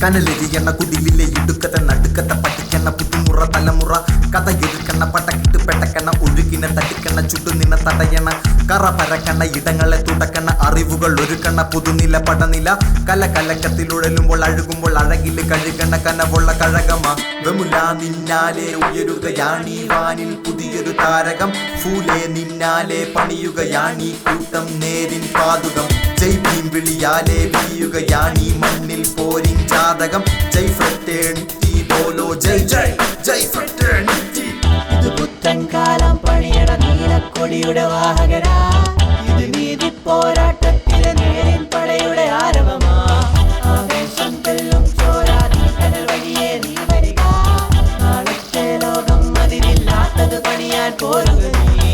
കനലെരിയണ കുടിലിലെ ഇടുക്കത്തെ നടുക്കത്തെ പട്ടിക്കണ പുതുമുറ തലമുറ കഥ എരിക്കണ പട്ടക്കിട്ട് പെട്ടക്കണ ഒഴുകിനെ തട്ടിക്കണ ചുട്ടു നിന്നെ തടയണ കറ പരക്കണ്ണ ഇടങ്ങളെ തുടക്കണ്ണ അറിവുകൾ ഒരുക്കണ്ണ പുതുനില പടനില കല കലക്കത്തിലുഴലുമ്പോൾ അഴുകുമ്പോൾ അഴകിൽ കഴുകണ കനവുള്ള കഴകമ ഉയരുകയാണീ വാനിൽ പുതിയൊരു താരകം. ഫൂലെ നിന്നാലെ പണിയുകയാണീ കൂട്ടം നേരിൻ പാതുകം. ജയ് ഭീം വിളിയാലെ വിളിയുകയാണീ മണ്ണിൽ പോരിൻ ജാതകം. ജയ് ഫ്രട്ടേണിറ്റി ജയ് ജയ് ജയ് ജയ് നീലക്കൊടിയുടെ വാഹകരാ. ഇത് നീതി പോരാട്ടത്തിലെ നേരിൽ പടയുടെ ആരവമാ. ആവേശം തെല്ലും ചോരാതി കടൽ വഴിയേ നീ വരിക. നാളത്തെ ലോകം അതിലില്ലാത്തത് പണിയാൻ പോരുക നീ.